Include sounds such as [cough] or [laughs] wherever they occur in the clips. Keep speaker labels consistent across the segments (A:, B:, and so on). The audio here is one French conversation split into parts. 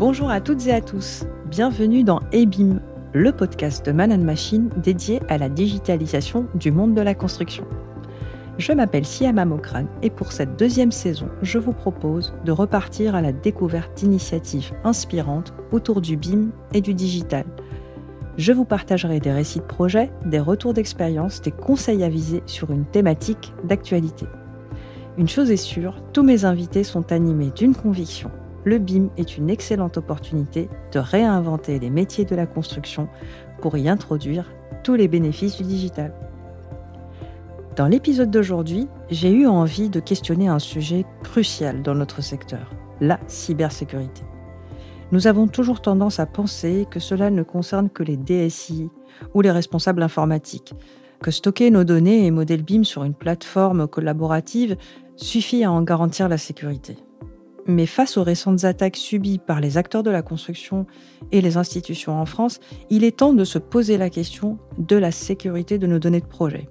A: Bonjour à toutes et à tous. Bienvenue dans EBIM, le podcast de Man Machine dédié à la digitalisation du monde de la construction. Je m'appelle Siama Mokran et pour cette deuxième saison, je vous propose de repartir à la découverte d'initiatives inspirantes autour du BIM et du digital. Je vous partagerai des récits de projets, des retours d'expérience, des conseils avisés sur une thématique d'actualité. Une chose est sûre, tous mes invités sont animés d'une conviction le BIM est une excellente opportunité de réinventer les métiers de la construction pour y introduire tous les bénéfices du digital. Dans l'épisode d'aujourd'hui, j'ai eu envie de questionner un sujet crucial dans notre secteur, la cybersécurité. Nous avons toujours tendance à penser que cela ne concerne que les DSI ou les responsables informatiques, que stocker nos données et modèles BIM sur une plateforme collaborative suffit à en garantir la sécurité. Mais face aux récentes attaques subies par les acteurs de la construction et les institutions en France, il est temps de se poser la question de la sécurité de nos données de projet.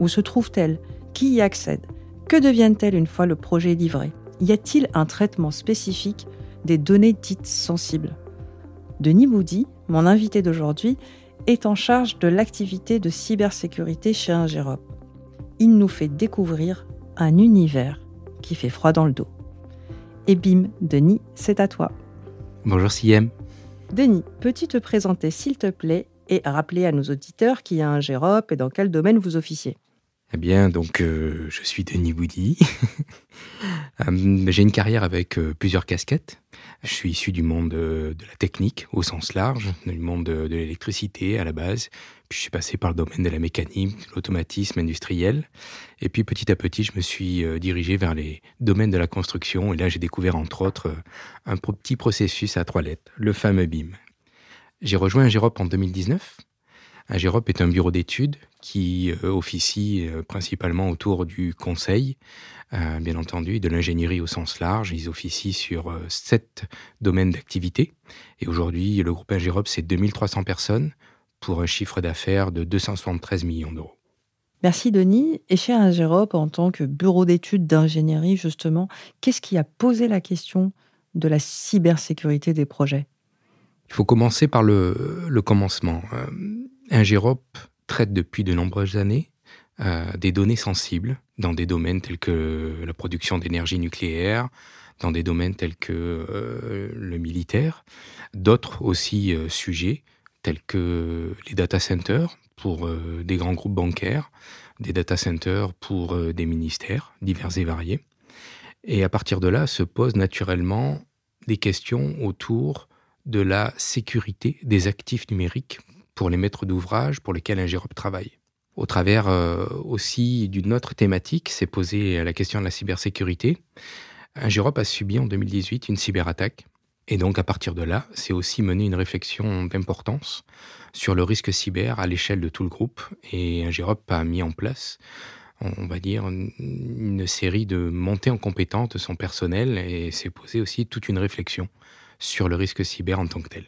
A: Où se trouvent-elles? Qui y accède? Que deviennent-elles une fois le projet livré? Y a-t-il un traitement spécifique des données dites sensibles? Denis Boudy, mon invité d'aujourd'hui, est en charge de l'activité de cybersécurité chez Ingérop. Il nous fait découvrir un univers qui fait froid dans le dos. Et bim, Denis, c'est à toi.
B: Bonjour Siem.
A: Denis, peux-tu te présenter s'il te plaît et rappeler à nos auditeurs qui a un Gérop et dans quel domaine vous officiez?
B: Eh bien, donc euh, je suis Denis Boudy. [laughs] Euh, j'ai une carrière avec euh, plusieurs casquettes. Je suis issu du monde de la technique au sens large, du monde de, l'électricité à la base. Puis je suis passé par le domaine de la mécanique, l'automatisme industriel. Et puis petit à petit, je me suis dirigé vers les domaines de la construction. Et là, j'ai découvert entre autres un petit processus à trois lettres, le fameux BIM. J'ai rejoint Ingérop en 2019. Ingérop est un bureau d'études qui officie principalement autour du conseil, euh, bien entendu, de l'ingénierie au sens large. Ils officient sur euh, sept domaines d'activité. Et aujourd'hui, le groupe Ingérop, c'est 2300 personnes pour un chiffre d'affaires de 273 millions d'euros.
A: Merci Denis. Et chez Ingérop, en tant que bureau d'études d'ingénierie, justement, qu'est-ce qui a posé la question de la cybersécurité des projets?
B: Il faut commencer par le, le commencement. Euh, Ingérop traite depuis de nombreuses années euh, des données sensibles dans des domaines tels que la production d'énergie nucléaire, dans des domaines tels que euh, le militaire, d'autres aussi euh, sujets tels que les data centers pour des grands groupes bancaires, des data centers pour des ministères divers et variés. Et à partir de là se posent naturellement des questions autour de la sécurité des actifs numériques pour les maîtres d'ouvrage pour lesquels un travaille au travers euh, aussi d'une autre thématique, s'est posée la question de la cybersécurité. Ingérop a subi en 2018 une cyberattaque. Et donc, à partir de là, c'est aussi mené une réflexion d'importance sur le risque cyber à l'échelle de tout le groupe. Et Ingérop a mis en place, on va dire, une série de montées en compétences de son personnel et s'est posé aussi toute une réflexion sur le risque cyber en tant que tel.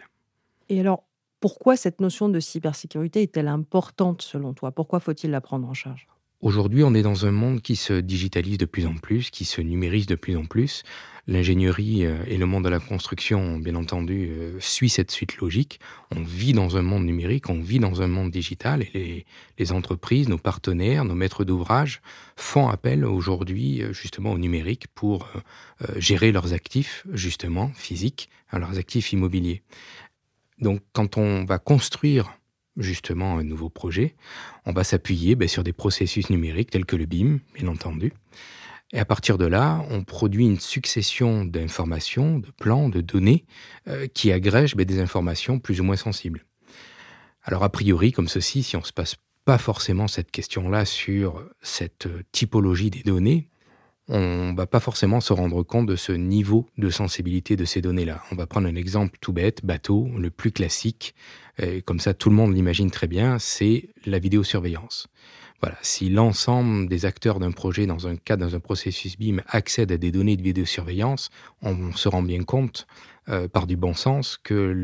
A: Et alors, pourquoi cette notion de cybersécurité est-elle importante selon toi? Pourquoi faut-il la prendre en charge?
B: Aujourd'hui, on est dans un monde qui se digitalise de plus en plus, qui se numérise de plus en plus. L'ingénierie euh, et le monde de la construction, bien entendu, euh, suit cette suite logique. On vit dans un monde numérique, on vit dans un monde digital et les, entreprises, nos partenaires, nos maîtres d'ouvrage font appel aujourd'hui euh, justement au numérique pour gérer leurs actifs, justement, physiques, hein, leurs actifs immobiliers. Donc quand on va construire justement un nouveau projet, on va s'appuyer ben, sur des processus numériques tels que le BIM, bien entendu. Et à partir de là, on produit une succession d'informations, de plans, de données euh, qui agrègent ben, des informations plus ou moins sensibles. Alors a priori, comme ceci, si on ne se passe pas forcément cette question-là sur cette typologie des données, on va pas forcément se rendre compte de ce niveau de sensibilité de ces données-là. On va prendre un exemple tout bête, bateau, le plus classique, et comme ça tout le monde l'imagine très bien, c'est la vidéosurveillance. Voilà, si l'ensemble des acteurs d'un projet dans un cadre, dans un processus BIM accèdent à des données de vidéosurveillance, on se rend bien compte euh, par du bon sens que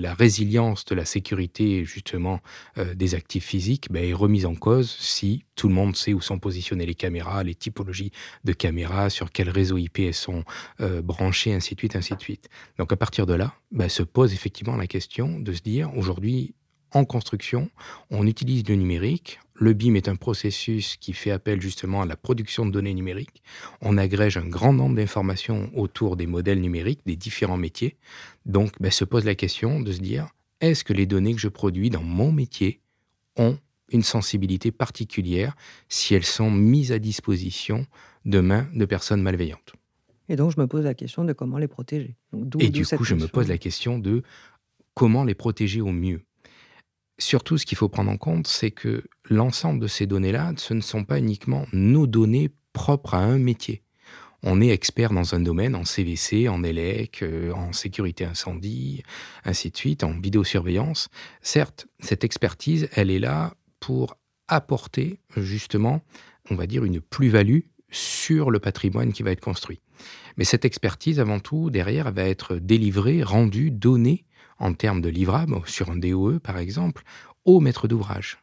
B: la résilience de la sécurité justement euh, des actifs physiques ben, est remise en cause si tout le monde sait où sont positionnées les caméras, les typologies de caméras, sur quel réseau IP elles sont euh, branchées, ainsi de suite, ainsi de suite. Donc à partir de là, ben, se pose effectivement la question de se dire aujourd'hui en construction, on utilise le numérique. Le BIM est un processus qui fait appel justement à la production de données numériques. On agrège un grand nombre d'informations autour des modèles numériques, des différents métiers. Donc, ben, se pose la question de se dire, est-ce que les données que je produis dans mon métier ont une sensibilité particulière si elles sont mises à disposition de mains de personnes malveillantes?
A: Et donc, je me pose la question de comment les protéger.
B: Et du coup, je me pose la question de comment les protéger au mieux. Surtout, ce qu'il faut prendre en compte, c'est que l'ensemble de ces données-là, ce ne sont pas uniquement nos données propres à un métier. On est expert dans un domaine, en CVC, en ELEC, euh, en sécurité incendie, ainsi de suite, en vidéosurveillance. Certes, cette expertise, elle est là pour apporter justement, on va dire, une plus-value sur le patrimoine qui va être construit. Mais cette expertise, avant tout, derrière, elle va être délivrée, rendue, donnée en termes de livrables, sur un DOE par exemple, au maître d'ouvrage.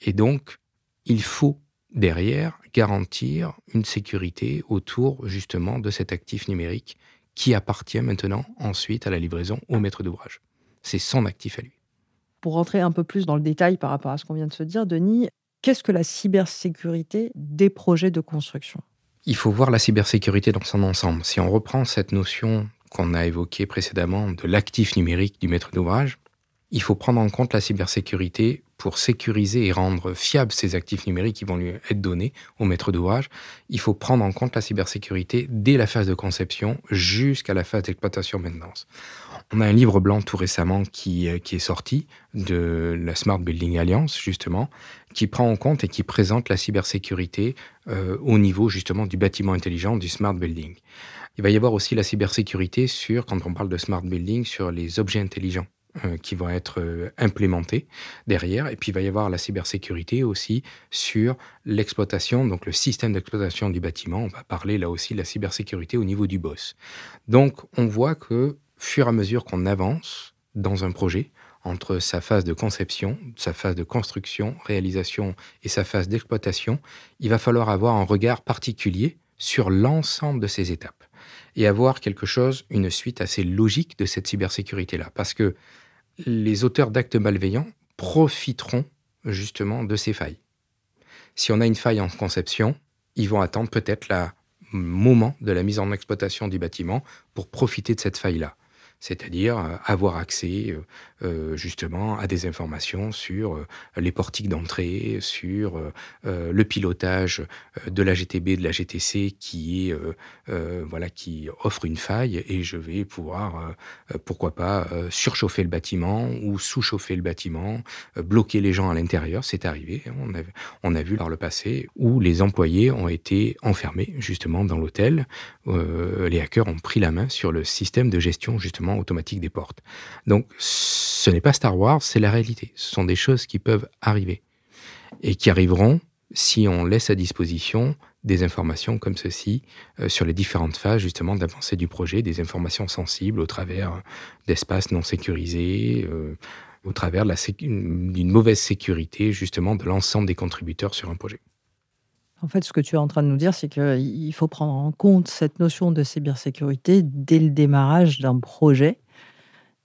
B: Et donc, il faut derrière garantir une sécurité autour justement de cet actif numérique qui appartient maintenant ensuite à la livraison au maître d'ouvrage. C'est son actif à lui.
A: Pour rentrer un peu plus dans le détail par rapport à ce qu'on vient de se dire, Denis, qu'est-ce que la cybersécurité des projets de construction?
B: Il faut voir la cybersécurité dans son ensemble. Si on reprend cette notion qu'on a évoqué précédemment de l'actif numérique du maître d'ouvrage, il faut prendre en compte la cybersécurité pour sécuriser et rendre fiables ces actifs numériques qui vont lui être donnés au maître d'ouvrage. Il faut prendre en compte la cybersécurité dès la phase de conception jusqu'à la phase d'exploitation-maintenance. On a un livre blanc tout récemment qui, euh, qui est sorti de la Smart Building Alliance, justement, qui prend en compte et qui présente la cybersécurité euh, au niveau justement du bâtiment intelligent, du Smart Building. Il va y avoir aussi la cybersécurité sur, quand on parle de smart building, sur les objets intelligents euh, qui vont être euh, implémentés derrière. Et puis il va y avoir la cybersécurité aussi sur l'exploitation, donc le système d'exploitation du bâtiment. On va parler là aussi de la cybersécurité au niveau du boss. Donc on voit que, fur et à mesure qu'on avance dans un projet, entre sa phase de conception, sa phase de construction, réalisation et sa phase d'exploitation, il va falloir avoir un regard particulier sur l'ensemble de ces étapes et avoir quelque chose, une suite assez logique de cette cybersécurité-là. Parce que les auteurs d'actes malveillants profiteront justement de ces failles. Si on a une faille en conception, ils vont attendre peut-être le moment de la mise en exploitation du bâtiment pour profiter de cette faille-là c'est-à-dire euh, avoir accès euh, euh, justement à des informations sur les portiques d'entrée, sur le pilotage de la GTB, de la GTC qui est voilà qui offre une faille et je vais pouvoir pourquoi pas surchauffer le bâtiment ou sous-chauffer le bâtiment, bloquer les gens à l'intérieur, c'est arrivé, hein, on a, on a vu par le passé où les employés ont été enfermés justement dans l'hôtel, les hackers ont pris la main sur le système de gestion justement automatique des portes. Donc ce n'est pas Star Wars, c'est la réalité. Ce sont des choses qui peuvent arriver et qui arriveront si on laisse à disposition des informations comme ceci euh, sur les différentes phases justement d'avancée du projet, des informations sensibles au travers d'espaces non sécurisés, euh, au travers d'une mauvaise sécurité justement de l'ensemble des contributeurs sur un projet.
A: En fait, ce que tu es en train de nous dire, c'est qu'il faut prendre en compte cette notion de cybersécurité dès le démarrage d'un projet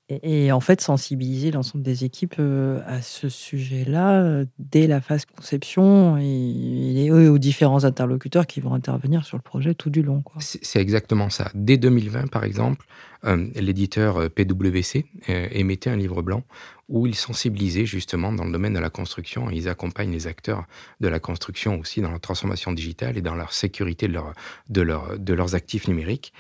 A: et, en fait sensibiliser l'ensemble des équipes euh, à ce sujet-là euh, dès la phase conception et, aux différents interlocuteurs qui vont intervenir sur le projet tout du long.
B: C'est exactement ça. Dès 2020, par exemple, euh, l'éditeur PwC émettait un livre blanc où ils sensibilisaient justement dans le domaine de la construction. Ils accompagnent les acteurs de la construction aussi dans la transformation digitale et dans leur sécurité de, leur, leur, de leurs actifs numériques.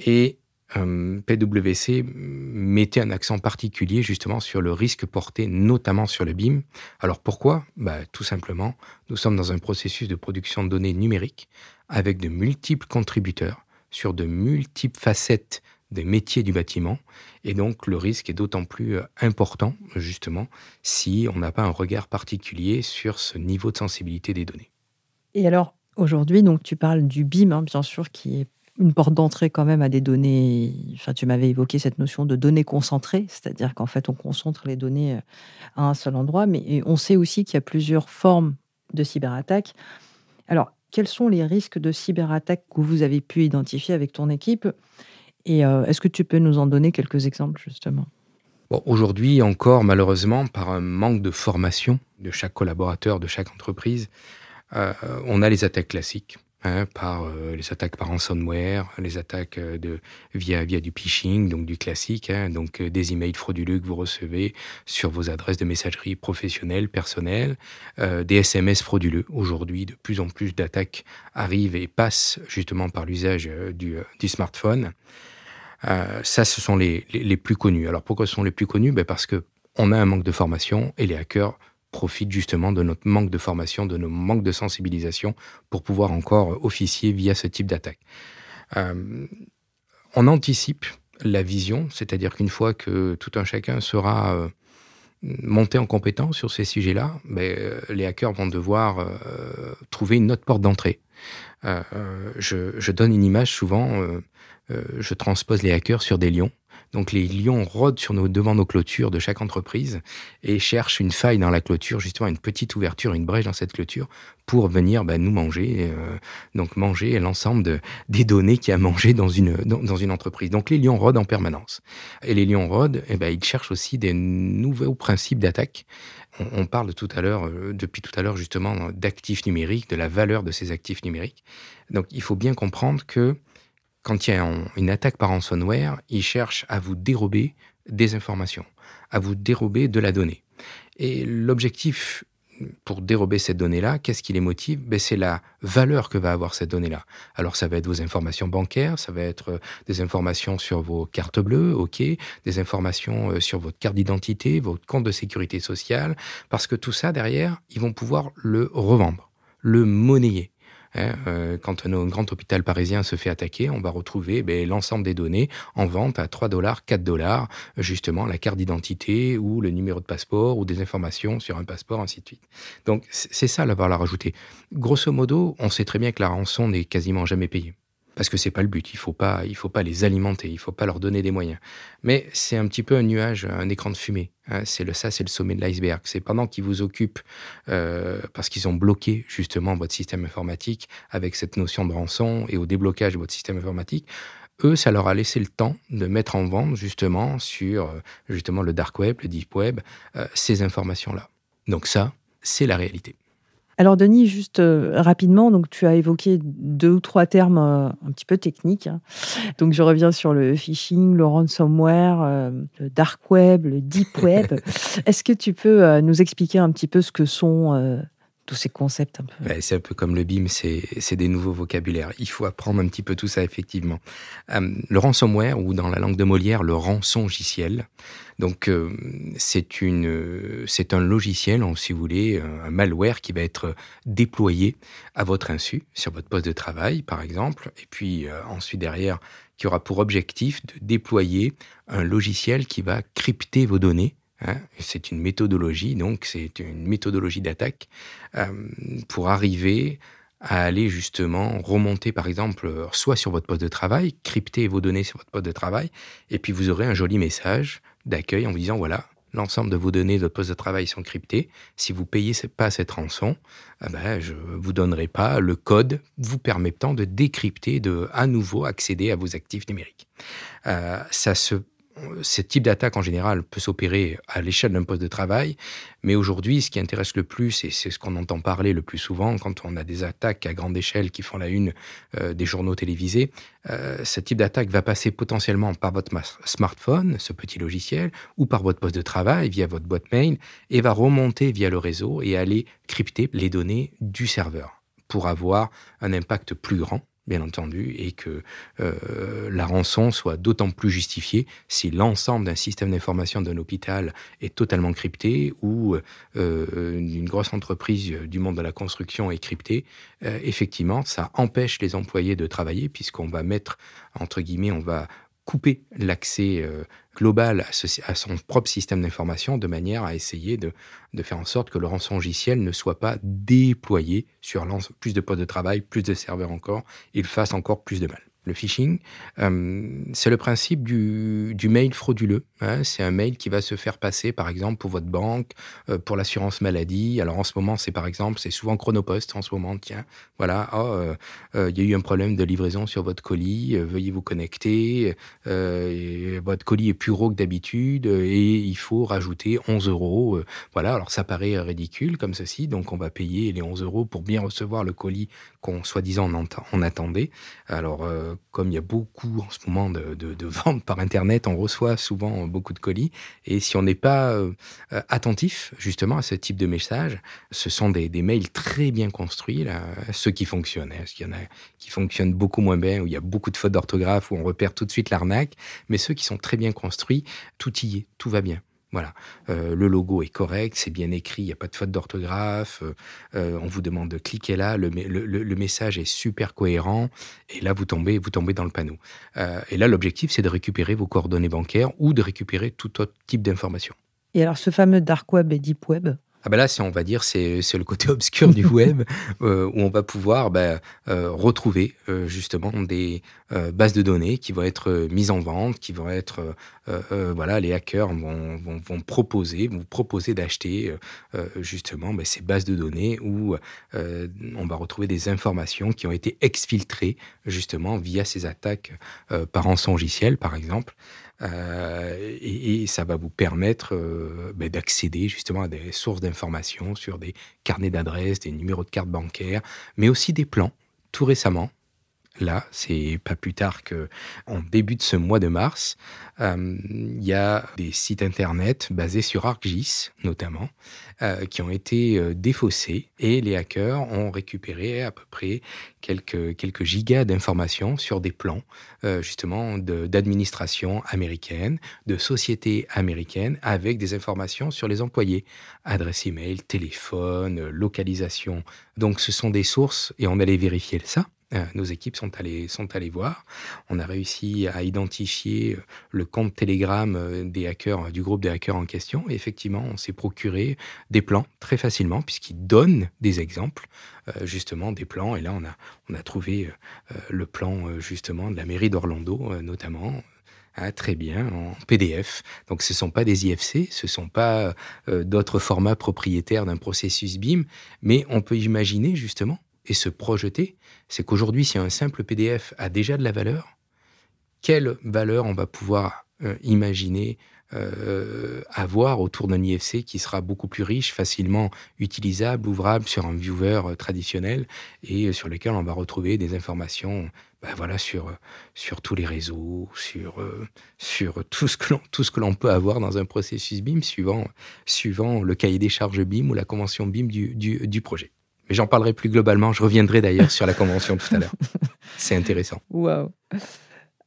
B: Et euh, PwC mettait un accent particulier justement sur le risque porté notamment sur le BIM. Alors pourquoi? Bah, Tout simplement, nous sommes dans un processus de production de données numériques avec de multiples contributeurs sur de multiples facettes des métiers du bâtiment. Et donc le risque est d'autant plus euh, important justement si on n'a pas un regard particulier sur ce niveau de sensibilité des données.
A: Et alors aujourd'hui, donc tu parles du BIM, hein, bien sûr, qui est une porte d'entrée quand même à des données. Enfin, tu m'avais évoqué cette notion de données concentrées, c'est-à-dire qu'en fait, on concentre les données à un seul endroit, mais on sait aussi qu'il y a plusieurs formes de cyberattaques. Alors, quels sont les risques de cyberattaque que vous avez pu identifier avec ton équipe? Et est-ce que tu peux nous en donner quelques exemples, justement?
B: Aujourd'hui encore, malheureusement, par un manque de formation de chaque collaborateur, de chaque entreprise, euh, on a les attaques classiques. Hein, par euh, les attaques par ransomware, les attaques euh, de, via, via du phishing, donc du classique, hein, donc des emails frauduleux que vous recevez sur vos adresses de messagerie professionnelles, personnelles, des SMS frauduleux. Aujourd'hui, de plus en plus d'attaques arrivent et passent justement par l'usage du, smartphone. ça, ce sont les, les, les, plus connus. Alors pourquoi ce sont les plus connus? Ben Parce que on a un manque de formation et les hackers profite justement de notre manque de formation, de nos manques de sensibilisation pour pouvoir encore officier via ce type d'attaque. Euh, on anticipe la vision, c'est-à-dire qu'une fois que tout un chacun sera euh, monté en compétence sur ces sujets-là, ben, euh, les hackers vont devoir trouver une autre porte d'entrée. Je, je, donne une image souvent, je transpose les hackers sur des lions. Donc les lions rôdent sur nos, devant nos clôtures de chaque entreprise et cherchent une faille dans la clôture, justement une petite ouverture, une brèche dans cette clôture pour venir bah, nous manger, euh, donc manger l'ensemble des données qu'il y a mangé dans une, dans, une entreprise. Donc les lions rôdent en permanence. Et les lions rôdent, eh ben, ils cherchent aussi des nouveaux principes d'attaque. On, parle tout à l'heure, euh, depuis tout à l'heure justement, d'actifs numériques, de la valeur de ces actifs numériques. Donc il faut bien comprendre que quand il y a une attaque par ransomware, il cherche à vous dérober des informations, à vous dérober de la donnée. Et l'objectif pour dérober cette donnée-là, qu'est-ce qui les motive? Ben, C'est la valeur que va avoir cette donnée-là. Alors ça va être vos informations bancaires, ça va être euh, des informations sur vos cartes bleues, ok, des informations euh, sur votre carte d'identité, votre compte de sécurité sociale, parce que tout ça, derrière, ils vont pouvoir le revendre, le monnayer. Hein, euh, quand un grand hôpital parisien se fait attaquer, on va retrouver ben, l'ensemble des données en vente à 3 dollars, 4 dollars, justement la carte d'identité ou le numéro de passeport ou des informations sur un passeport, ainsi de suite. Donc c'est ça la valeur ajoutée. Grosso modo, on sait très bien que la rançon n'est quasiment jamais payée parce que c'est pas le but. Il faut pas, il faut pas les alimenter, il faut pas leur donner des moyens. Mais c'est un petit peu un nuage, un écran de fumée. Hein. C'est le ça, c'est le sommet de l'iceberg. C'est pendant qu'ils vous occupent, euh, parce qu'ils ont bloqué justement votre système informatique avec cette notion de rançon et au déblocage de votre système informatique. Eux, ça leur a laissé le temps de mettre en vente justement sur euh, justement le dark web, le deep web, euh, ces informations-là. Donc ça, c'est la réalité.
A: Alors Denis, juste euh, rapidement, donc tu as évoqué deux ou trois termes euh, un petit peu techniques. Hein. Donc je reviens sur le phishing, le ransomware, euh, le dark web, le deep web. [laughs] Est-ce que tu peux nous expliquer un petit peu ce que sont tous ces concepts peu
B: C'est un peu comme le BIM, c'est des nouveaux vocabulaires. Il faut apprendre un petit peu tout ça, effectivement. le ransomware, ou dans la langue de Molière, le rançongiciel, donc euh, c'est un logiciel, si vous voulez, un malware qui va être déployé à votre insu sur votre poste de travail, par exemple, et puis euh, ensuite derrière, qui aura pour objectif de déployer un logiciel qui va crypter vos données. Hein. c'est une méthodologie, donc c'est une méthodologie d'attaque euh, pour arriver à aller justement remonter, par exemple, soit sur votre poste de travail, crypter vos données sur votre poste de travail, et puis vous aurez un joli message d'accueil en vous disant voilà, l'ensemble de vos données de poste de travail sont cryptées. Si vous payez pas cette rançon, eh ben, je vous donnerai pas le code vous permettant de décrypter, de à nouveau accéder à vos actifs numériques. Euh, ça se ce type d'attaque en général peut s'opérer à l'échelle d'un poste de travail, mais aujourd'hui, ce qui intéresse le plus, et c'est ce qu'on entend parler le plus souvent quand on a des attaques à grande échelle qui font la une euh, des journaux télévisés, euh, ce type d'attaque va passer potentiellement par votre smartphone, ce petit logiciel, ou par votre poste de travail via votre boîte mail, et va remonter via le réseau et aller crypter les données du serveur pour avoir un impact plus grand bien entendu, et que euh, la rançon soit d'autant plus justifiée si l'ensemble d'un système d'information d'un hôpital est totalement crypté ou euh, une grosse entreprise du monde de la construction est cryptée. Euh, effectivement, ça empêche les employés de travailler puisqu'on va mettre, entre guillemets, on va couper l'accès euh, global à, son propre système d'information de manière à essayer de, faire en sorte que le rançongiciel ne soit pas déployé sur plus de postes de travail, plus de serveurs encore, il fasse encore plus de mal. Le phishing, euh, c'est le principe du, mail frauduleux. Hein. C'est un mail qui va se faire passer, par exemple, pour votre banque, euh, pour l'assurance maladie. Alors en ce moment, c'est par exemple, c'est souvent Chronopost en ce moment. Tiens, voilà, oh, euh, il y a eu un problème de livraison sur votre colis. veuillez vous connecter. votre colis est plus gros que d'habitude et il faut rajouter 11 euros. voilà, alors ça paraît ridicule comme ceci, donc on va payer les 11 euros pour bien recevoir le colis qu'on soi-disant on, attendait. Alors comme il y a beaucoup en ce moment de, [laughs] ventes par Internet, on reçoit souvent beaucoup de colis. Et si on n'est pas euh, attentif justement à ce type de message, ce sont des, mails très bien construits, ceux qui fonctionnent. Hein, y en a qui fonctionnent beaucoup moins bien, où il y a beaucoup de fautes d'orthographe, où on repère tout de suite l'arnaque. Mais ceux qui sont très bien construits, tout y est, tout va bien. Voilà, euh, le logo est correct, c'est bien écrit, il n'y a pas de faute d'orthographe. Euh, euh, on vous demande de cliquer là, le, message est super cohérent, et là vous tombez, vous tombez dans le panneau. et là, l'objectif, c'est de récupérer vos coordonnées bancaires ou de récupérer tout autre type d'information.
A: Et alors, ce fameux dark web et deep web,
B: ah ben là, on va dire, c'est le côté [laughs] obscur du web euh, où on va pouvoir ben, euh, retrouver euh, justement des bases de données qui vont être mises en vente, qui vont être, voilà, les hackers vont, vont, proposer, proposer d'acheter justement ben, ces bases de données où on va retrouver des informations qui ont été exfiltrées justement via ces attaques par rançongiciel, par exemple. Euh, et, ça va vous permettre euh, ben, d'accéder justement à des sources d'informations sur des carnets d'adresses, des numéros de carte bancaire, mais aussi des plans. Tout récemment, là, c'est pas plus tard qu'en début de ce mois de mars, euh, il y a des sites internet basés sur ArcGIS notamment euh, qui ont été euh, défaussés et les hackers ont récupéré à peu près quelques, quelques gigas d'informations sur des plans justement d'administration américaine, de sociétés américaines avec des informations sur les employés, adresse email, téléphone, localisation. Donc ce sont des sources et on allait vérifier ça. Euh, nos équipes sont allées, sont allées voir. On a réussi à identifier euh, le compte Telegram euh, des hackers, du groupe des hackers en question. Et effectivement, on s'est procuré des plans très facilement, puisqu'ils donnent des exemples, justement, des plans. Et là, on a, on a trouvé le plan, justement, de la mairie d'Orlando, notamment. Ah, très bien, en PDF. Donc ce ne sont pas des IFC, ce ne sont pas d'autres formats propriétaires d'un processus BIM, mais on peut imaginer justement et se projeter, c'est qu'aujourd'hui, si un simple PDF a déjà de la valeur, quelle valeur on va pouvoir euh, imaginer euh, avoir autour d'un IFC qui sera beaucoup plus riche, facilement utilisable, ouvrable sur un viewer euh, traditionnel et sur lequel on va retrouver des informations ben voilà, sur, sur tous les réseaux, sur, sur tout ce que l'on peut avoir dans un processus BIM suivant, suivant le cahier des charges BIM ou la convention BIM du, du, du projet. Mais j'en parlerai plus globalement. Je reviendrai d'ailleurs sur la convention tout à l'heure. [laughs] C'est intéressant.
A: Waouh.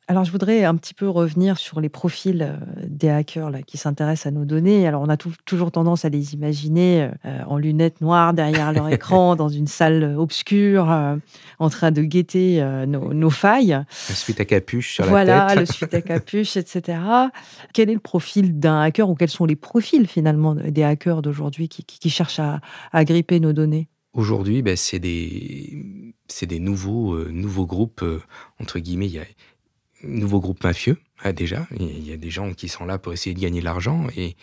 A: Alors, je voudrais un petit peu revenir sur les profils euh, des hackers là, qui s'intéressent à nos données. Alors, on a toujours tendance à les imaginer euh, en lunettes noires derrière leur [laughs] écran, dans une salle obscure, euh, en train de guetter nos, failles.
B: Le suite à capuche sur
A: la
B: tête.
A: Voilà, le suite à capuche, etc. Quel est le profil d'un hacker ou quels sont les profils finalement des hackers d'aujourd'hui qui, cherchent à gripper nos données?
B: Aujourd'hui, ben, c'est des, nouveaux, euh, groupes, euh, entre guillemets, il y a nouveaux groupes mafieux, hein, déjà. Il y a des gens qui sont là pour essayer de gagner de l'argent et,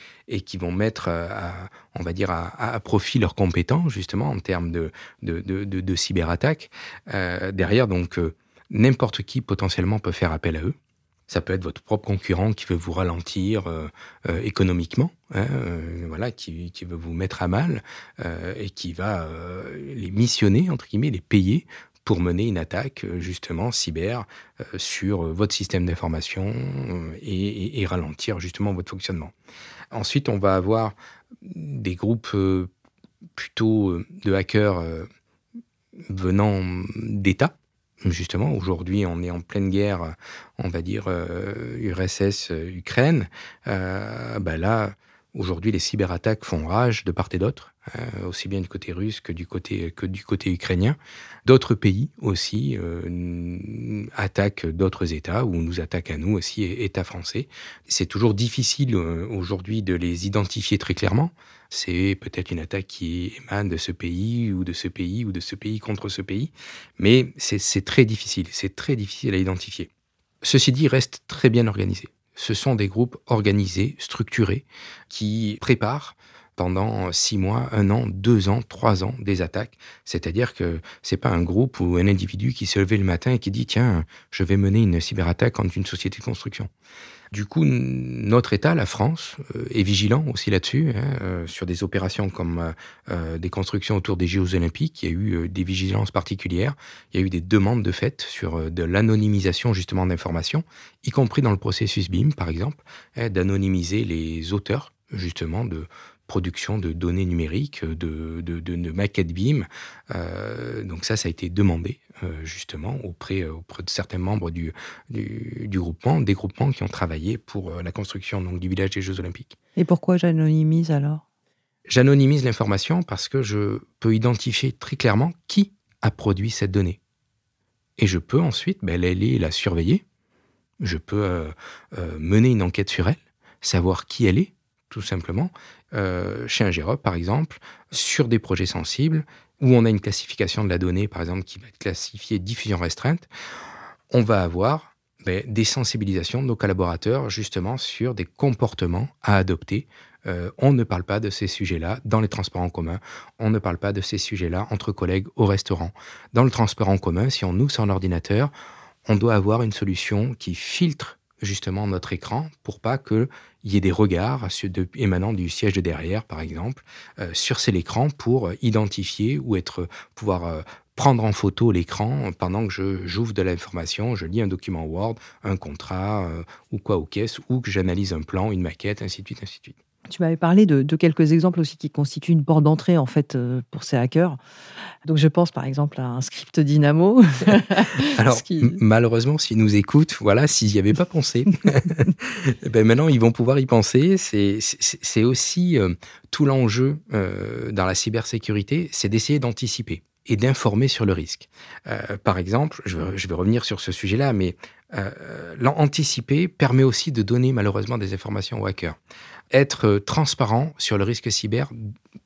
B: qui vont mettre, euh, à, on va dire, à, profit leurs compétences, justement, en termes de, de, cyberattaque. derrière, donc, n'importe qui potentiellement peut faire appel à eux. Ça peut être votre propre concurrent qui veut vous ralentir euh, euh, économiquement, hein, euh, voilà, qui, veut vous mettre à mal et qui va les missionner, entre guillemets, les payer pour mener une attaque justement cyber sur votre système d'information et, et, ralentir justement votre fonctionnement. Ensuite, on va avoir des groupes plutôt de hackers venant d'États Justement, aujourd'hui, on est en pleine guerre, on va dire, URSS-Ukraine. Euh, bah là, Aujourd'hui, les cyberattaques font rage de part et d'autre, euh, aussi bien du côté russe que du côté, que du côté ukrainien. D'autres pays aussi euh, attaquent d'autres États ou nous attaquent à nous aussi, États français. C'est toujours difficile euh, aujourd'hui de les identifier très clairement. C'est peut-être une attaque qui émane de ce pays ou de ce pays ou de ce pays contre ce pays, mais c'est très difficile, c'est très difficile à identifier. Ceci dit, reste très bien organisé ce sont des groupes organisés, structurés, qui préparent pendant six mois, un an, deux ans, trois ans des attaques. C'est-à-dire que c'est pas un groupe ou un individu qui s'est levé le matin et qui dit tiens, je vais mener une cyberattaque contre une société de construction. Du coup, notre État, la France, euh, est vigilant aussi là-dessus, hein, euh, sur des opérations comme euh, des constructions autour des Jeux olympiques. Il y a eu des vigilances particulières. Il y a eu des demandes de fait sur de l'anonymisation justement d'informations, y compris dans le processus BIM, par exemple, hein, d'anonymiser les auteurs justement de production de données numériques, de, de, maquettes BIM. Euh, donc ça, ça a été demandé euh, justement auprès, euh, auprès de certains membres du, du, groupement, des groupements qui ont travaillé pour la construction donc, du village des Jeux Olympiques.
A: Et pourquoi j'anonymise alors?
B: J'anonymise l'information parce que je peux identifier très clairement qui a produit cette donnée. Et je peux ensuite ben, aller la surveiller. Je peux mener une enquête sur elle, savoir qui elle est, tout simplement, euh, chez un par exemple, sur des projets sensibles, où on a une classification de la donnée, par exemple, qui va être classifiée diffusion restreinte, on va avoir ben, des sensibilisations de nos collaborateurs, justement, sur des comportements à adopter. Euh, on ne parle pas de ces sujets-là dans les transports en commun. On ne parle pas de ces sujets-là entre collègues au restaurant. Dans le transport en commun, si on ouvre son ordinateur, on doit avoir une solution qui filtre justement notre écran pour pas qu'il y ait des regards émanant du siège de derrière, par exemple, euh, sur cet écran pour identifier ou être pouvoir euh, prendre en photo l'écran pendant que j'ouvre de l'information, je lis un document Word, un contrat euh, ou quoi ou caisse, ou que j'analyse un plan, une maquette, ainsi de suite, ainsi de suite.
A: Tu m'avais parlé de, quelques exemples aussi qui constituent une porte d'entrée en fait euh, pour ces hackers. Donc je pense par exemple à un script Dynamo. [laughs]
B: Alors malheureusement, s'ils nous écoutent, voilà, s'ils n'y avaient pas pensé, [laughs] ben maintenant ils vont pouvoir y penser. C'est aussi euh, tout l'enjeu euh, dans la cybersécurité, c'est d'essayer d'anticiper et d'informer sur le risque. par exemple, je vais, revenir sur ce sujet-là, mais l'anticiper permet aussi de donner malheureusement des informations aux hackers être euh, transparent sur le risque cyber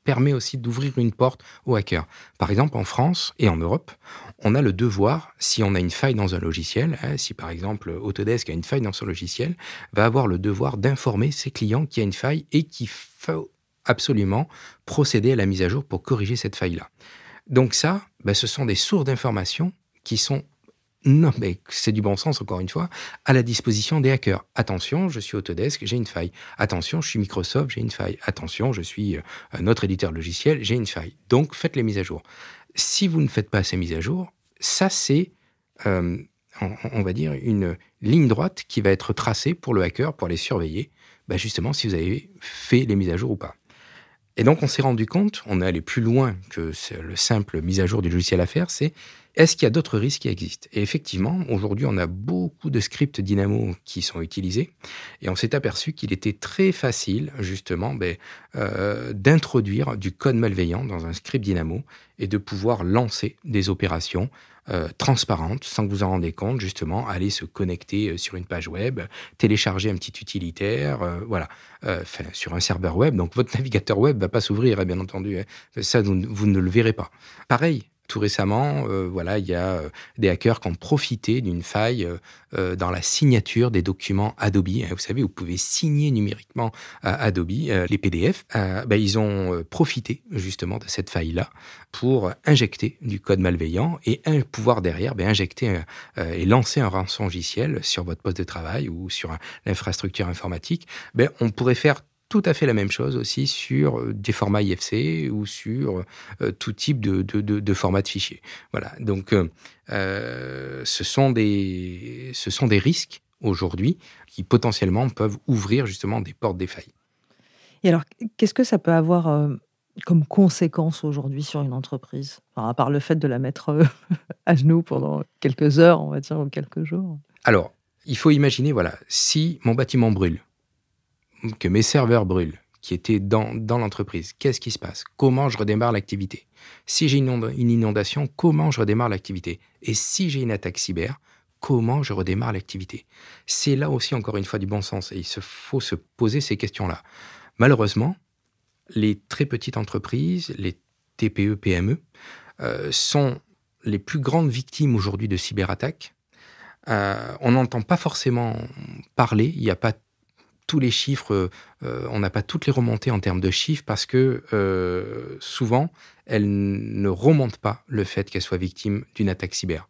B: permet aussi d'ouvrir une porte aux hackers. Par exemple, en France et en Europe, on a le devoir, si on a une faille dans un logiciel, hein, si par exemple Autodesk a une faille dans son logiciel, va avoir le devoir d'informer ses clients qu'il y a une faille et qu'il faut absolument procéder à la mise à jour pour corriger cette faille-là. Donc ça, ben, ce sont des sources d'informations qui sont non, mais c'est du bon sens, encore une fois, à la disposition des hackers. Attention, je suis Autodesk, j'ai une faille. Attention, je suis Microsoft, j'ai une faille. Attention, je suis euh, un autre éditeur logiciel, j'ai une faille. Donc, faites les mises à jour. Si vous ne faites pas ces mises à jour, ça, c'est, euh, on, va dire, une ligne droite qui va être tracée pour le hacker, pour les surveiller, bah, justement, si vous avez fait les mises à jour ou pas. Et donc, on s'est rendu compte, on est allé plus loin que le simple mise à jour du logiciel à faire, c'est est-ce qu'il y a d'autres risques qui existent? Et effectivement, aujourd'hui, on a beaucoup de scripts Dynamo qui sont utilisés, et on s'est aperçu qu'il était très facile, justement, ben, euh, d'introduire du code malveillant dans un script Dynamo et de pouvoir lancer des opérations euh, transparentes, sans que vous en rendez compte, justement, aller se connecter euh, sur une page web, télécharger un petit utilitaire, voilà, sur un serveur web. Donc votre [laughs] navigateur web va pas s'ouvrir, hein, bien entendu. Hein. Ça, vous, ne le verrez pas. Pareil, tout récemment, euh, voilà, il y a euh, des hackers qui ont profité d'une faille euh, dans la signature des documents Adobe. Vous savez, vous pouvez signer numériquement Adobe les PDF. Ben, ils ont profité justement de cette faille-là pour injecter du code malveillant et un, pouvoir derrière ben, injecter et lancer un rançon logiciel sur votre poste de travail ou sur l'infrastructure informatique. Ben, on pourrait faire tout à fait la même chose aussi sur euh, des formats IFC ou sur euh, tout type de, de, de, format de fichier. Voilà. Donc, euh, ce, sont des, ce sont des risques aujourd'hui qui potentiellement peuvent ouvrir justement des portes des failles.
A: Et alors, qu'est-ce que ça peut avoir comme conséquence aujourd'hui sur une entreprise? À part le fait de la mettre [laughs] à genoux pendant quelques heures, on va dire, ou quelques jours.
B: Alors, il faut imaginer, voilà, si mon bâtiment brûle, que mes serveurs brûlent, qui était dans, dans l'entreprise. Qu'est-ce qui se passe? Comment je redémarre l'activité? Si j'ai une inondation, comment je redémarre l'activité? Et si j'ai une attaque cyber, comment je redémarre l'activité? C'est là aussi, encore une fois, du bon sens. Et il faut se poser ces questions-là. Malheureusement, les très petites entreprises, les TPE, PME, euh, sont les plus grandes victimes aujourd'hui de cyberattaques. Euh, on n'entend pas forcément parler, il n'y a pas tous les chiffres, euh, on n'a pas toutes les remontées en termes de chiffres parce que souvent, elles ne remontent pas le fait qu'elles soient victimes d'une attaque cyber.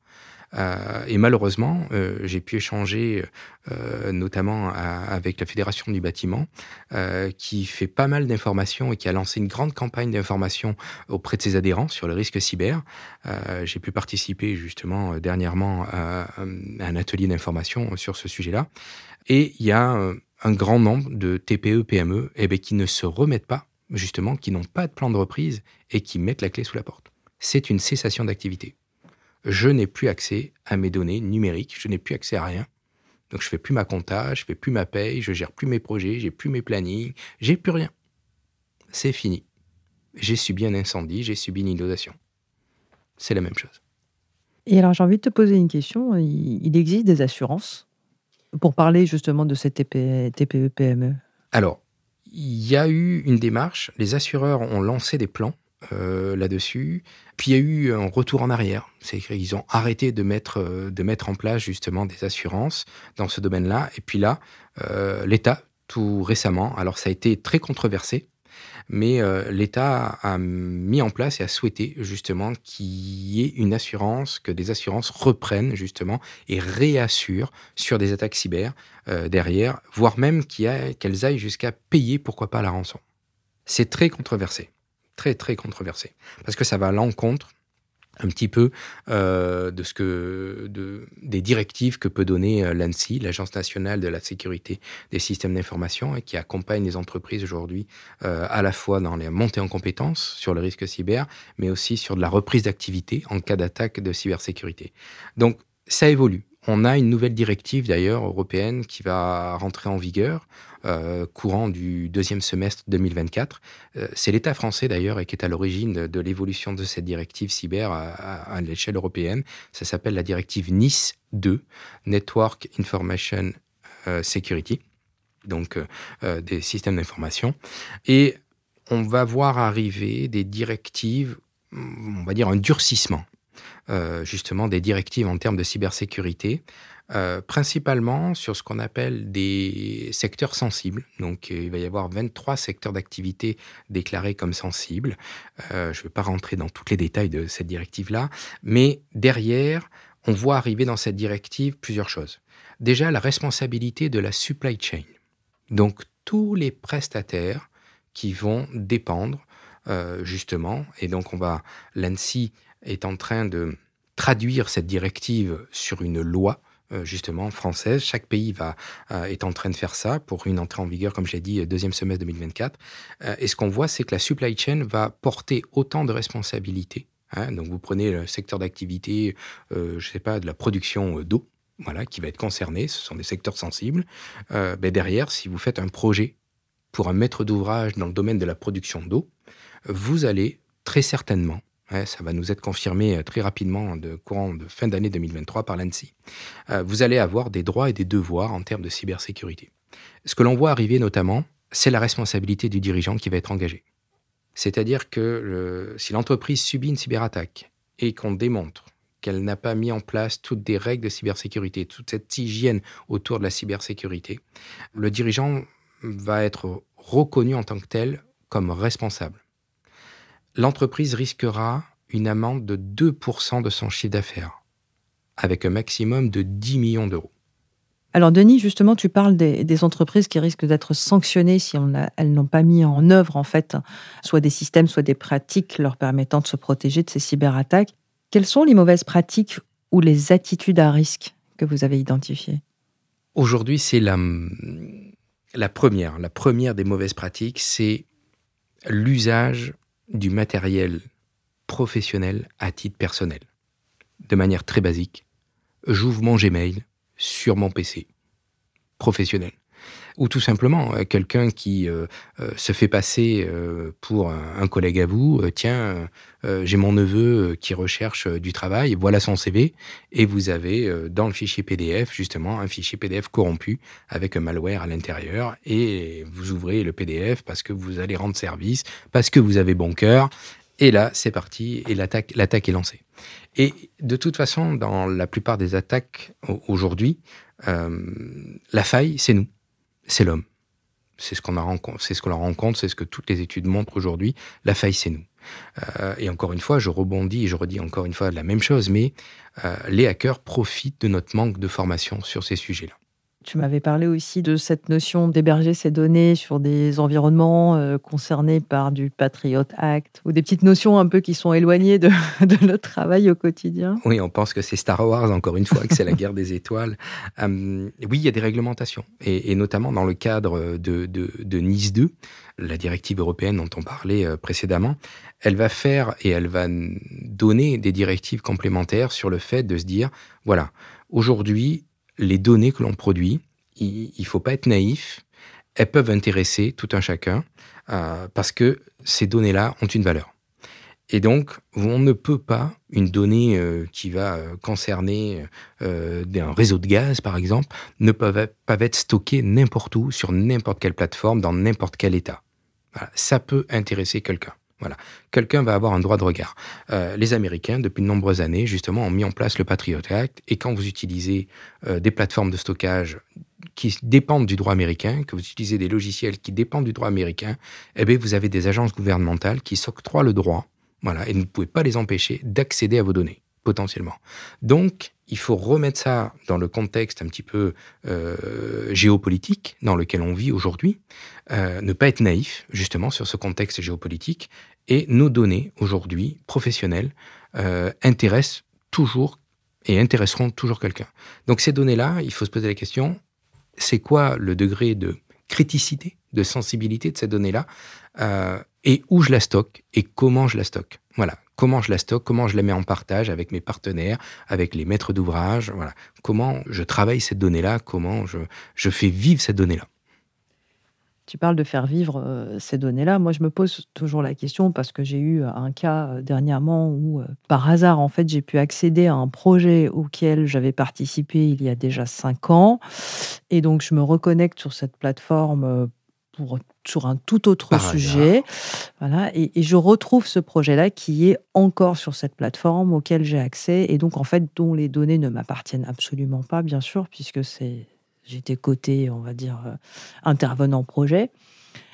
B: Euh, et malheureusement, euh, j'ai pu échanger euh, notamment avec la Fédération du bâtiment, qui fait pas mal d'informations et qui a lancé une grande campagne d'information auprès de ses adhérents sur le risque cyber. j'ai pu participer justement dernièrement à, un atelier d'information sur ce sujet-là. Et il y a un grand nombre de TPE, PME eh bien, qui ne se remettent pas, justement, qui n'ont pas de plan de reprise et qui mettent la clé sous la porte. C'est une cessation d'activité je n'ai plus accès à mes données numériques, je n'ai plus accès à rien. Donc je fais plus ma compta, je fais plus ma paye, je gère plus mes projets, j'ai plus mes plannings, j'ai plus rien. C'est fini. J'ai subi un incendie, j'ai subi une inondation. C'est la même chose.
A: Et alors j'ai envie de te poser une question. Il existe des assurances pour parler justement de cette TPE-PME
B: Alors, il y a eu une démarche. Les assureurs ont lancé des plans euh, là-dessus. Puis il y a eu un retour en arrière. C'est qu'ils ont arrêté de mettre, euh, de mettre en place justement des assurances dans ce domaine-là. Et puis là, euh, l'État, tout récemment, alors ça a été très controversé, mais l'État a mis en place et a souhaité justement qu'il y ait une assurance, que des assurances reprennent justement et réassurent sur des attaques cyber derrière, voire même qu'elles aillent jusqu'à payer, pourquoi pas, la rançon. C'est très controversé très très controversé parce que ça va à l'encontre un petit peu euh, de ce que de, des directives que peut donner euh, l'ANSI, l'Agence nationale de la sécurité des systèmes d'information, et qui accompagne les entreprises aujourd'hui euh, à la fois dans les montées en compétences sur le risque cyber, mais aussi sur de la reprise d'activité en cas d'attaque de cybersécurité. Donc ça évolue. On a une nouvelle directive d'ailleurs européenne qui va rentrer en vigueur euh, courant du deuxième semestre 2024. Euh, c'est l'État français d'ailleurs qui est à l'origine de, l'évolution de cette directive cyber à, l'échelle européenne. Ça s'appelle la directive NIS 2, Network Information euh, Security, donc des systèmes d'information. Et on va voir arriver des directives, on va dire un durcissement justement des directives en termes de cybersécurité euh, principalement sur ce qu'on appelle des secteurs sensibles. Donc, euh, il va y avoir 23 secteurs d'activité déclarés comme sensibles. Euh, je ne vais pas rentrer dans tous les détails de cette directive-là, mais derrière, on voit arriver dans cette directive plusieurs choses. Déjà, la responsabilité de la supply chain. Donc, tous les prestataires qui vont dépendre, justement, et donc on va, l'ANSI est en train de traduire cette directive sur une loi euh, justement française. Chaque pays va, euh, est en train de faire ça pour une entrée en vigueur, comme j'ai dit, deuxième semestre 2024. Euh, et ce qu'on voit, c'est que la supply chain va porter autant de responsabilités. Hein. donc vous prenez le secteur d'activité, je ne sais pas, de la production d'eau, voilà, qui va être concerné. Ce sont des secteurs sensibles. Ben derrière, si vous faites un projet pour un maître d'ouvrage dans le domaine de la production d'eau, vous allez très certainement ça va nous être confirmé euh, très rapidement de courant de fin d'année 2023 par l'ANSI. Euh, vous allez avoir des droits et des devoirs en termes de cybersécurité. Ce que l'on voit arriver notamment, c'est la responsabilité du dirigeant qui va être engagé. C'est-à-dire que si l'entreprise subit une cyberattaque et qu'on démontre qu'elle n'a pas mis en place toutes des règles de cybersécurité, toute cette hygiène autour de la cybersécurité, le dirigeant va être reconnu en tant que tel comme responsable l'entreprise risquera une amende de 2% de son chiffre d'affaires, avec un maximum de 10 millions d'euros.
A: Alors Denis, justement, tu parles des, entreprises qui risquent d'être sanctionnées si elles n'ont pas mis en œuvre, en fait, soit des systèmes, soit des pratiques leur permettant de se protéger de ces cyberattaques. Quelles sont les mauvaises pratiques ou les attitudes à risque que vous avez identifiées?
B: Aujourd'hui, c'est la, la première. La première des mauvaises pratiques, c'est l'usage du matériel professionnel à titre personnel. De manière très basique, j'ouvre mon Gmail sur mon PC professionnel. Ou tout simplement quelqu'un qui se fait passer pour un collègue à vous, tiens, j'ai mon neveu qui recherche du travail, voilà son CV, et vous avez dans le fichier PDF justement un fichier PDF corrompu avec un malware à l'intérieur, et vous ouvrez le PDF parce que vous allez rendre service, parce que vous avez bon cœur, et là, c'est parti, et l'attaque, l'attaque est lancée. Et de toute façon, dans la plupart des attaques aujourd'hui, euh, la faille, c'est nous, c'est l'homme. C'est ce qu'on c'est ce qu'on rencontre, c'est ce que toutes les études montrent aujourd'hui. La faille, c'est nous. Euh, et encore une fois, je rebondis et je redis encore une fois la même chose, mais euh, les hackers profitent de notre manque de formation sur ces sujets-là.
A: Tu m'avais parlé aussi de cette notion d'héberger ces données sur des environnements euh, concernés par du Patriot Act ou des petites notions un peu qui sont éloignées de, [laughs] notre travail au quotidien.
B: Oui, on pense que c'est Star Wars, encore une fois, que c'est la guerre des étoiles. [laughs] Euh, oui, il y a des réglementations, et, notamment dans le cadre de, de, Nice 2, la directive européenne dont on parlait euh, précédemment, elle va faire et elle va donner des directives complémentaires sur le fait de se dire, voilà, aujourd'hui, les données que l'on produit, il ne faut pas être naïf, elles peuvent intéresser tout un chacun euh, parce que ces données-là ont une valeur. Et donc, on ne peut pas, une donnée euh, qui va euh, concerner un réseau de gaz, par exemple, ne peuvent pas être stockée n'importe où, sur n'importe quelle plateforme, dans n'importe quel état. Ça peut intéresser quelqu'un. Voilà. Quelqu'un va avoir un droit de regard. Euh, les Américains, depuis de nombreuses années, justement, ont mis en place le Patriot Act. Et quand vous utilisez euh, des plateformes de stockage qui dépendent du droit américain, que vous utilisez des logiciels qui dépendent du droit américain, eh bien, vous avez des agences gouvernementales qui s'octroient le droit, voilà, et vous ne pouvez pas les empêcher d'accéder à vos données, potentiellement. Donc, il faut remettre ça dans le contexte un petit peu euh, géopolitique dans lequel on vit aujourd'hui, euh, ne pas être naïf justement sur ce contexte géopolitique, et nos données aujourd'hui professionnelles euh, intéressent toujours et intéresseront toujours quelqu'un. Donc ces données-là, il faut se poser la question, c'est quoi le degré de criticité, de sensibilité de ces données-là, et où je la stocke et comment je la stocke. Voilà, comment je la stocke, comment je la mets en partage avec mes partenaires, avec les maîtres d'ouvrage, voilà, comment je travaille cette donnée-là, comment je, je fais vivre cette donnée-là.
A: Tu parles de faire vivre euh, ces données-là. Moi, je me pose toujours la question parce que j'ai eu un cas euh, dernièrement où, euh, par hasard, en fait, j'ai pu accéder à un projet auquel j'avais participé il y a déjà cinq ans. Et donc, je me reconnecte sur cette plateforme pour sur un tout autre sujet. Voilà, et, je retrouve ce projet-là qui est encore sur cette plateforme auquel j'ai accès et donc en fait dont les données ne m'appartiennent absolument pas, bien sûr, puisque c'est j'étais côté, on va dire, euh, intervenant projet.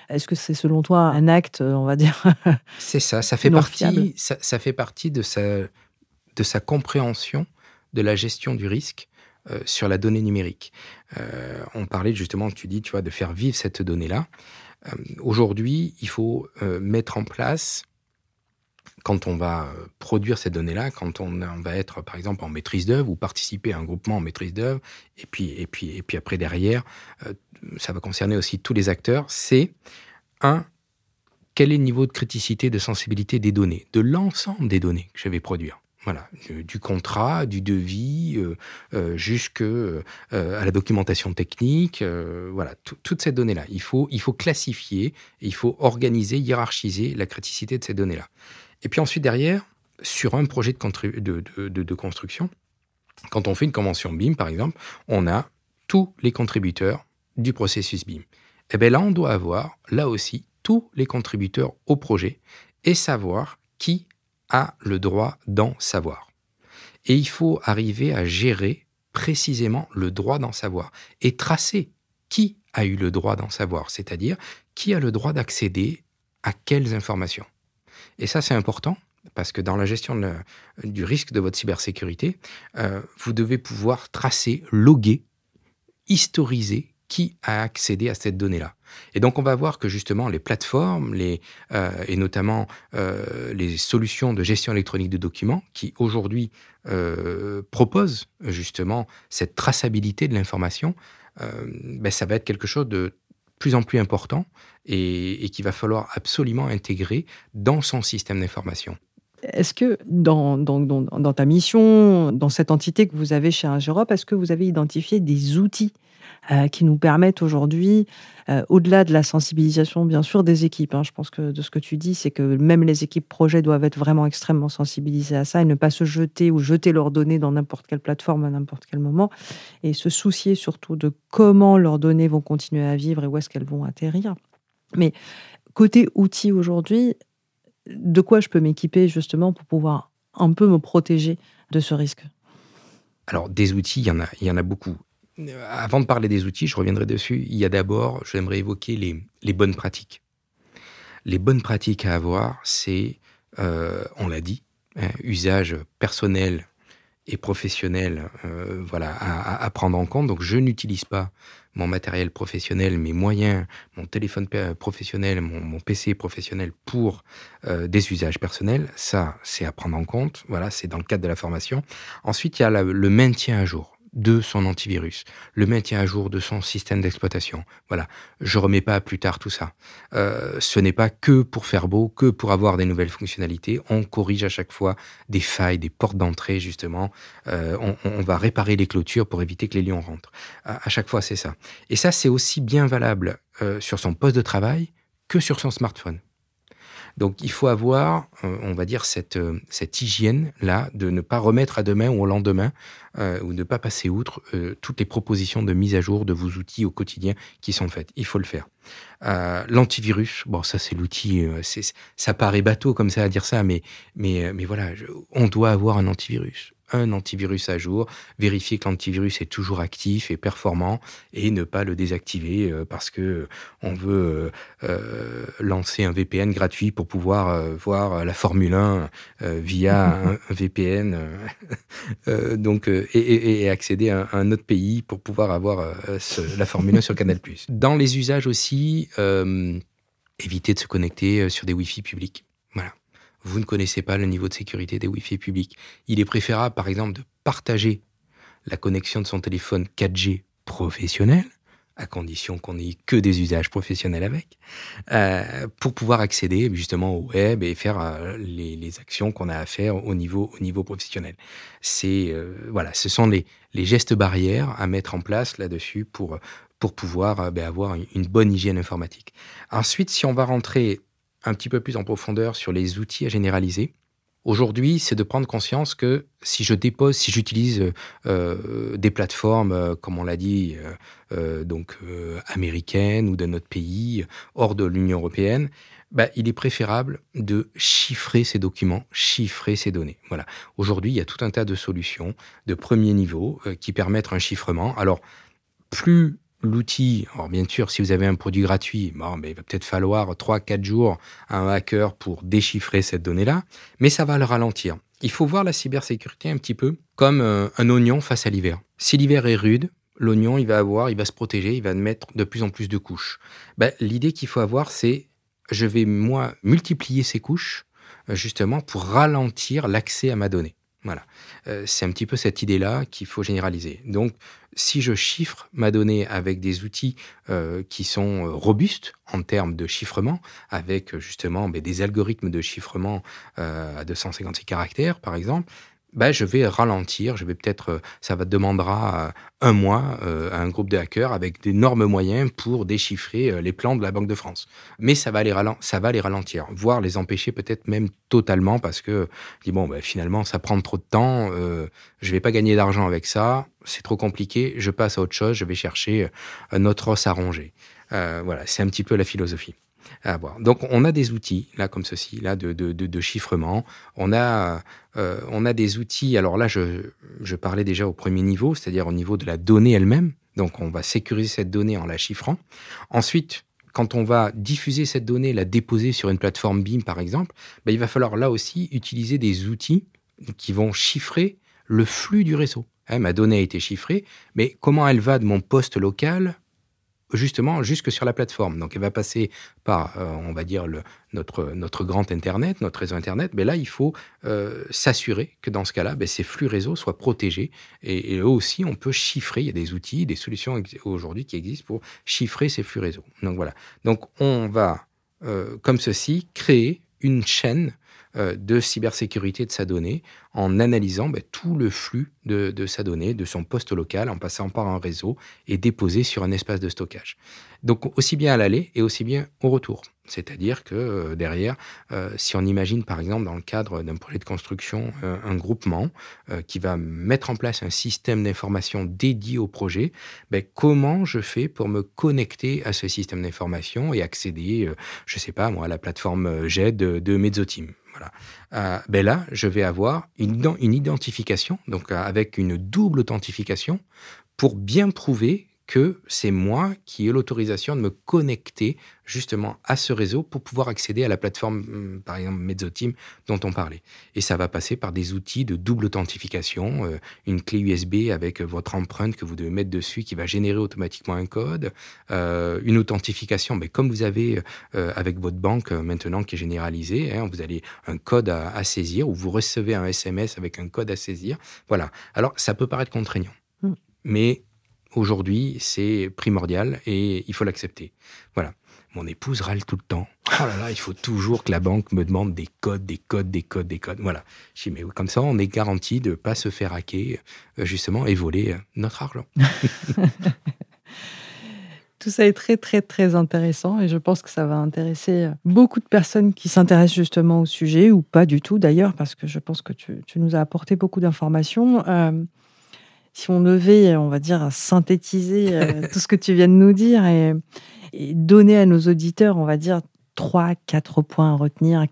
A: Est-ce que c'est selon toi un acte, on va dire [laughs]
B: C'est ça, ça fait partie, ça, fait partie de sa, de sa compréhension de la gestion du risque euh, sur la donnée numérique. Euh, on parlait justement, tu dis, tu vois, de faire vivre cette donnée-là. Euh, aujourd'hui, il faut mettre en place, quand on va produire ces données-là, quand on, va être, par exemple, en maîtrise d'œuvre ou participer à un groupement en maîtrise d'œuvre, et puis, et, puis, et puis après, derrière, ça va concerner aussi tous les acteurs, c'est un, quel est le niveau de criticité, de sensibilité des données, de l'ensemble des données que je vais produire. Voilà, du contrat, du devis, euh, euh jusque euh, à la documentation technique, euh, voilà, toutes ces données-là. Il faut, il faut classifier, il faut organiser, hiérarchiser la criticité de ces données-là. Et puis ensuite derrière, sur un projet de, de, construction, quand on fait une convention BIM par exemple, on a tous les contributeurs du processus BIM. Et eh bien là, on doit avoir là aussi tous les contributeurs au projet et savoir qui a le droit d'en savoir. Et il faut arriver à gérer précisément le droit d'en savoir et tracer qui a eu le droit d'en savoir, c'est-à-dire qui a le droit d'accéder à quelles informations. Et ça, c'est important parce que dans la gestion du risque de votre cybersécurité, euh, vous devez pouvoir tracer, loguer, historiser qui a accédé à cette donnée-là. Et donc on va voir que justement les plateformes, euh, et notamment euh, les solutions de gestion électronique de documents, qui aujourd'hui euh, proposent justement cette traçabilité de l'information, ben, ça va être quelque chose de plus en plus important et, et qu'il va falloir absolument intégrer dans son système d'information.
A: Est-ce que dans, dans, dans, ta mission, dans cette entité que vous avez chez Ingerop, est-ce que vous avez identifié des outils euh, qui nous permettent aujourd'hui, euh, au-delà de la sensibilisation, bien sûr, des équipes. Hein, je pense que de ce que tu dis, c'est que même les équipes projets doivent être vraiment extrêmement sensibilisées à ça et ne pas se jeter ou jeter leurs données dans n'importe quelle plateforme à n'importe quel moment et se soucier surtout de comment leurs données vont continuer à vivre et où est-ce qu'elles vont atterrir. Mais côté outils aujourd'hui, de quoi je peux m'équiper justement pour pouvoir un peu me protéger de ce risque?
B: Alors, des outils, il y en a, il y en a beaucoup. Euh, avant de parler des outils, je reviendrai dessus. Il y a d'abord, j'aimerais évoquer les, bonnes pratiques. Les bonnes pratiques à avoir, c'est, euh, on l'a dit, hein, usage personnel et professionnel euh, voilà, à, prendre en compte. Donc, je n'utilise pas mon matériel professionnel, mes moyens, mon téléphone professionnel, mon, PC professionnel pour des usages personnels. Ça, c'est à prendre en compte. Voilà, c'est dans le cadre de la formation. Ensuite, il y a le maintien à jour de son antivirus, le maintien à jour de son système d'exploitation. Voilà, je remets pas plus tard tout ça. Euh, ce n'est pas que pour faire beau, que pour avoir des nouvelles fonctionnalités. On corrige à chaque fois des failles, des portes d'entrée justement. Euh, on, va réparer les clôtures pour éviter que les lions rentrent. À, chaque fois, c'est ça. Et ça, c'est aussi bien valable euh, sur son poste de travail que sur son smartphone. Donc il faut avoir, euh, on va dire, cette, euh, cette hygiène-là de ne pas remettre à demain ou au lendemain, euh, ou ne pas passer outre toutes les propositions de mise à jour de vos outils au quotidien qui sont faites. Il faut le faire. L'antivirus, bon, ça c'est l'outil, ça paraît bateau comme ça à dire ça, mais, mais, mais voilà, on doit avoir un antivirus un antivirus à jour, vérifier que l'antivirus est toujours actif et performant et ne pas le désactiver euh, parce que on veut euh, euh, lancer un VPN gratuit pour pouvoir voir la Formule 1 via [laughs] un, VPN [laughs] donc et, accéder à un, autre pays pour pouvoir avoir la Formule 1 sur Canal+. [laughs] Dans les usages aussi, éviter de se connecter sur des Wi-Fi publics. Voilà vous ne connaissez pas le niveau de sécurité des Wi-Fi publics. Il est préférable, par exemple, de partager la connexion de son téléphone 4G professionnel, à condition qu'on n'ait que des usages professionnels avec, euh, pour pouvoir accéder justement au web et faire euh, les, actions qu'on a à faire au niveau, au niveau professionnel. C'est euh, voilà, ce sont les, les, gestes barrières à mettre en place là-dessus pour pour pouvoir ben, avoir une bonne hygiène informatique. Ensuite, si on va rentrer un petit peu plus en profondeur sur les outils à généraliser. Aujourd'hui, c'est de prendre conscience que si je dépose, si j'utilise euh, des plateformes, euh, comme on l'a dit, euh, donc américaines ou d'un autre pays, hors de l'Union européenne, bah, il est préférable de chiffrer ces documents, chiffrer ces données. Voilà. Aujourd'hui, il y a tout un tas de solutions de premier niveau qui permettent un chiffrement. Alors, plus l'outil, alors bien sûr, si vous avez un produit gratuit, bon, ben, il va peut-être falloir 3-4 jours à un hacker pour déchiffrer cette donnée-là, mais ça va le ralentir. Il faut voir la cybersécurité un petit peu comme euh, un oignon face à l'hiver. Si l'hiver est rude, l'oignon, il va avoir, il va se protéger, il va mettre de plus en plus de couches. Ben, L'idée qu'il faut avoir, c'est je vais, moi, multiplier ces couches, euh, justement, pour ralentir l'accès à ma donnée. Voilà. Euh, c'est un petit peu cette idée-là qu'il faut généraliser. Donc, si je chiffre ma donnée avec des outils euh, qui sont euh, robustes en termes de chiffrement, avec justement ben, des algorithmes de chiffrement à 256 caractères, par exemple, ben, je vais ralentir, je vais peut-être, euh, ça va demandera euh, un mois euh, à un groupe de hackers avec d'énormes moyens pour déchiffrer les plans de la Banque de France. Mais ça va les, ça va les ralentir, voire les empêcher peut-être même totalement parce que dis bon, ben, finalement, ça prend trop de temps, je vais pas gagner d'argent avec ça, c'est trop compliqué, je passe à autre chose, je vais chercher un autre os à ronger. voilà, c'est un petit peu la philosophie. Donc on a des outils là comme ceci là de, de, de, chiffrement. On a euh, on a des outils. Alors là je, je parlais déjà au premier niveau, c'est-à-dire au niveau de la donnée elle-même. Donc on va sécuriser cette donnée en la chiffrant. Ensuite quand on va diffuser cette donnée, la déposer sur une plateforme BIM par exemple, ben, il va falloir là aussi utiliser des outils qui vont chiffrer le flux du réseau. Hein, ma donnée a été chiffrée, mais comment elle va de mon poste local justement jusque sur la plateforme. Donc elle va passer par, euh, on va dire, notre, notre grand Internet, notre réseau Internet. Mais là, il faut euh, s'assurer que dans ce cas-là, ben, ces flux réseaux soient protégés. Et, eux aussi, on peut chiffrer. Il y a des outils, des solutions aujourd'hui qui existent pour chiffrer ces flux réseaux. Donc voilà. Donc on va, euh, comme ceci, créer une chaîne de cybersécurité de sa donnée en analysant ben, tout le flux de, sa donnée, de son poste local, en passant par un réseau et déposé sur un espace de stockage. Donc aussi bien à l'aller et aussi bien au retour. C'est-à-dire que euh, derrière, euh, si on imagine par exemple dans le cadre d'un projet de construction euh, un groupement qui va mettre en place un système d'information dédié au projet, ben, comment je fais pour me connecter à ce système d'information et accéder, je ne sais pas moi, à la plateforme GED de, de Mezzoteam voilà. ben là, je vais avoir une, une identification, donc avec une double authentification, pour bien prouver que c'est moi qui ai l'autorisation de me connecter justement à ce réseau pour pouvoir accéder à la plateforme, hum, par exemple Mezzoteam, dont on parlait. Et ça va passer par des outils de double authentification, euh, une clé USB avec votre empreinte que vous devez mettre dessus qui va générer automatiquement un code, euh, une authentification, mais comme vous avez euh, avec votre banque maintenant qui est généralisée, hein, vous avez un code à, à, saisir ou vous recevez un SMS avec un code à saisir. Voilà. Alors ça peut paraître contraignant, mmh. mais Aujourd'hui, c'est primordial et il faut l'accepter. Voilà. Mon épouse râle tout le temps. Oh là là, il faut toujours que la banque me demande des codes, des codes, des codes, des codes. Voilà. Je dis, mais comme ça, on est garanti de ne pas se faire hacker, euh, justement, et voler euh, notre argent. [laughs]
A: Tout ça est très, très, très intéressant et je pense que ça va intéresser euh, beaucoup de personnes qui s'intéressent justement au sujet ou pas du tout d'ailleurs, parce que je pense que tu, nous as apporté beaucoup d'informations si on devait, on va dire, synthétiser euh, [laughs] tout ce que tu viens de nous dire et, donner à nos auditeurs, on va dire, trois, quatre points à retenir,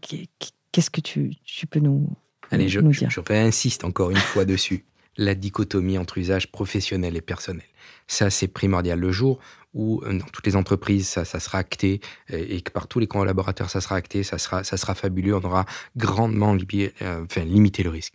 A: qu'est-ce que tu, peux nous,
B: Allez, je, dire? je, insiste encore une fois dessus. La dichotomie entre usage professionnel et personnel. Ça, c'est primordial. Le jour où euh, dans toutes les entreprises, ça, sera acté et que par tous les collaborateurs, ça sera acté, ça sera, ça sera fabuleux, on aura grandement euh, limité le risque.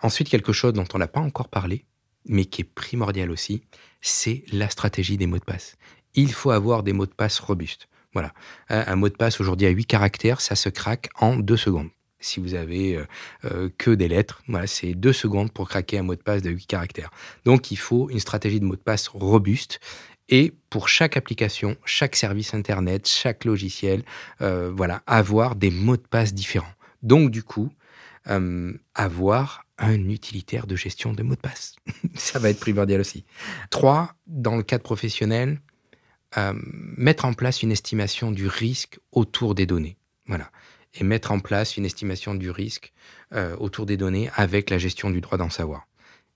B: ensuite, quelque chose dont on n'a pas encore parlé, mais qui est primordial aussi, c'est la stratégie des mots de passe. Il faut avoir des mots de passe robustes. Voilà. Un mot de passe aujourd'hui à 8 caractères, ça se craque en 2 secondes. Si vous avez euh, euh, que des lettres, voilà, c'est 2 secondes pour craquer un mot de passe de 8 caractères. Donc il faut une stratégie de mot de passe robuste et pour chaque application, chaque service internet, chaque logiciel, euh, voilà, avoir des mots de passe différents. Donc du coup, avoir un utilitaire de gestion de mots de passe. [laughs] Ça va être primordial aussi. Trois, dans le cadre professionnel, euh, mettre en place une estimation du risque autour des données. Voilà. Et mettre en place une estimation du risque euh, autour des données avec la gestion du droit d'en savoir.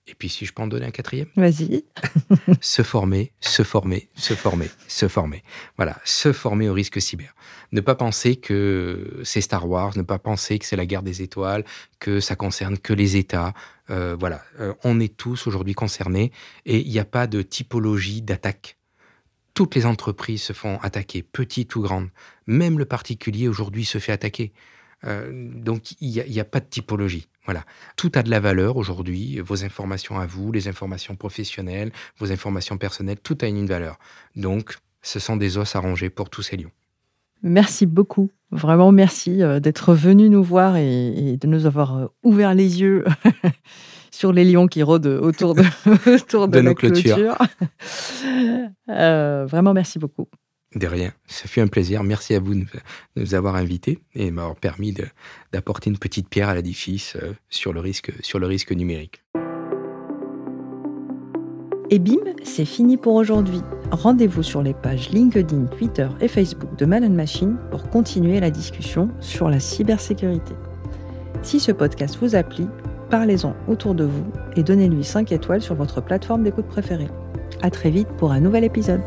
B: Et puis, si je peux en donner un quatrième?
A: Vas-y. [laughs]
B: se former, se former, se former, se former. Voilà, se former au risque cyber. Ne pas penser que c'est Star Wars, ne pas penser que c'est la guerre des étoiles, que ça concerne que les États. Euh, voilà, euh, on est tous aujourd'hui concernés et il n'y a pas de typologie d'attaque. Toutes les entreprises se font attaquer, petites ou grandes. Même le particulier aujourd'hui se fait attaquer. Euh, donc il n'y a, pas de typologie. Voilà. Tout a de la valeur aujourd'hui. Vos informations à vous, les informations professionnelles, vos informations personnelles, tout a une valeur. Donc, ce sont des os à ronger pour tous ces lions.
A: Merci beaucoup. Vraiment, merci euh, d'être venu nous voir et, de nous avoir euh, ouvert les yeux [laughs] sur les lions qui rôdent autour de, [laughs] autour de, nos clôtures. [laughs] vraiment, merci beaucoup.
B: De rien. Ça fut un plaisir. Merci à vous de nous avoir invités et m'avoir permis d'apporter une petite pierre à l'édifice euh, sur, le risque, numérique.
A: Et bim, c'est fini pour aujourd'hui. Rendez-vous sur les pages LinkedIn, Twitter et Facebook de Man Machine pour continuer la discussion sur la cybersécurité. Si ce podcast vous a plu, parlez-en autour de vous et donnez-lui 5 étoiles sur votre plateforme d'écoute préférée. À très vite pour un nouvel épisode.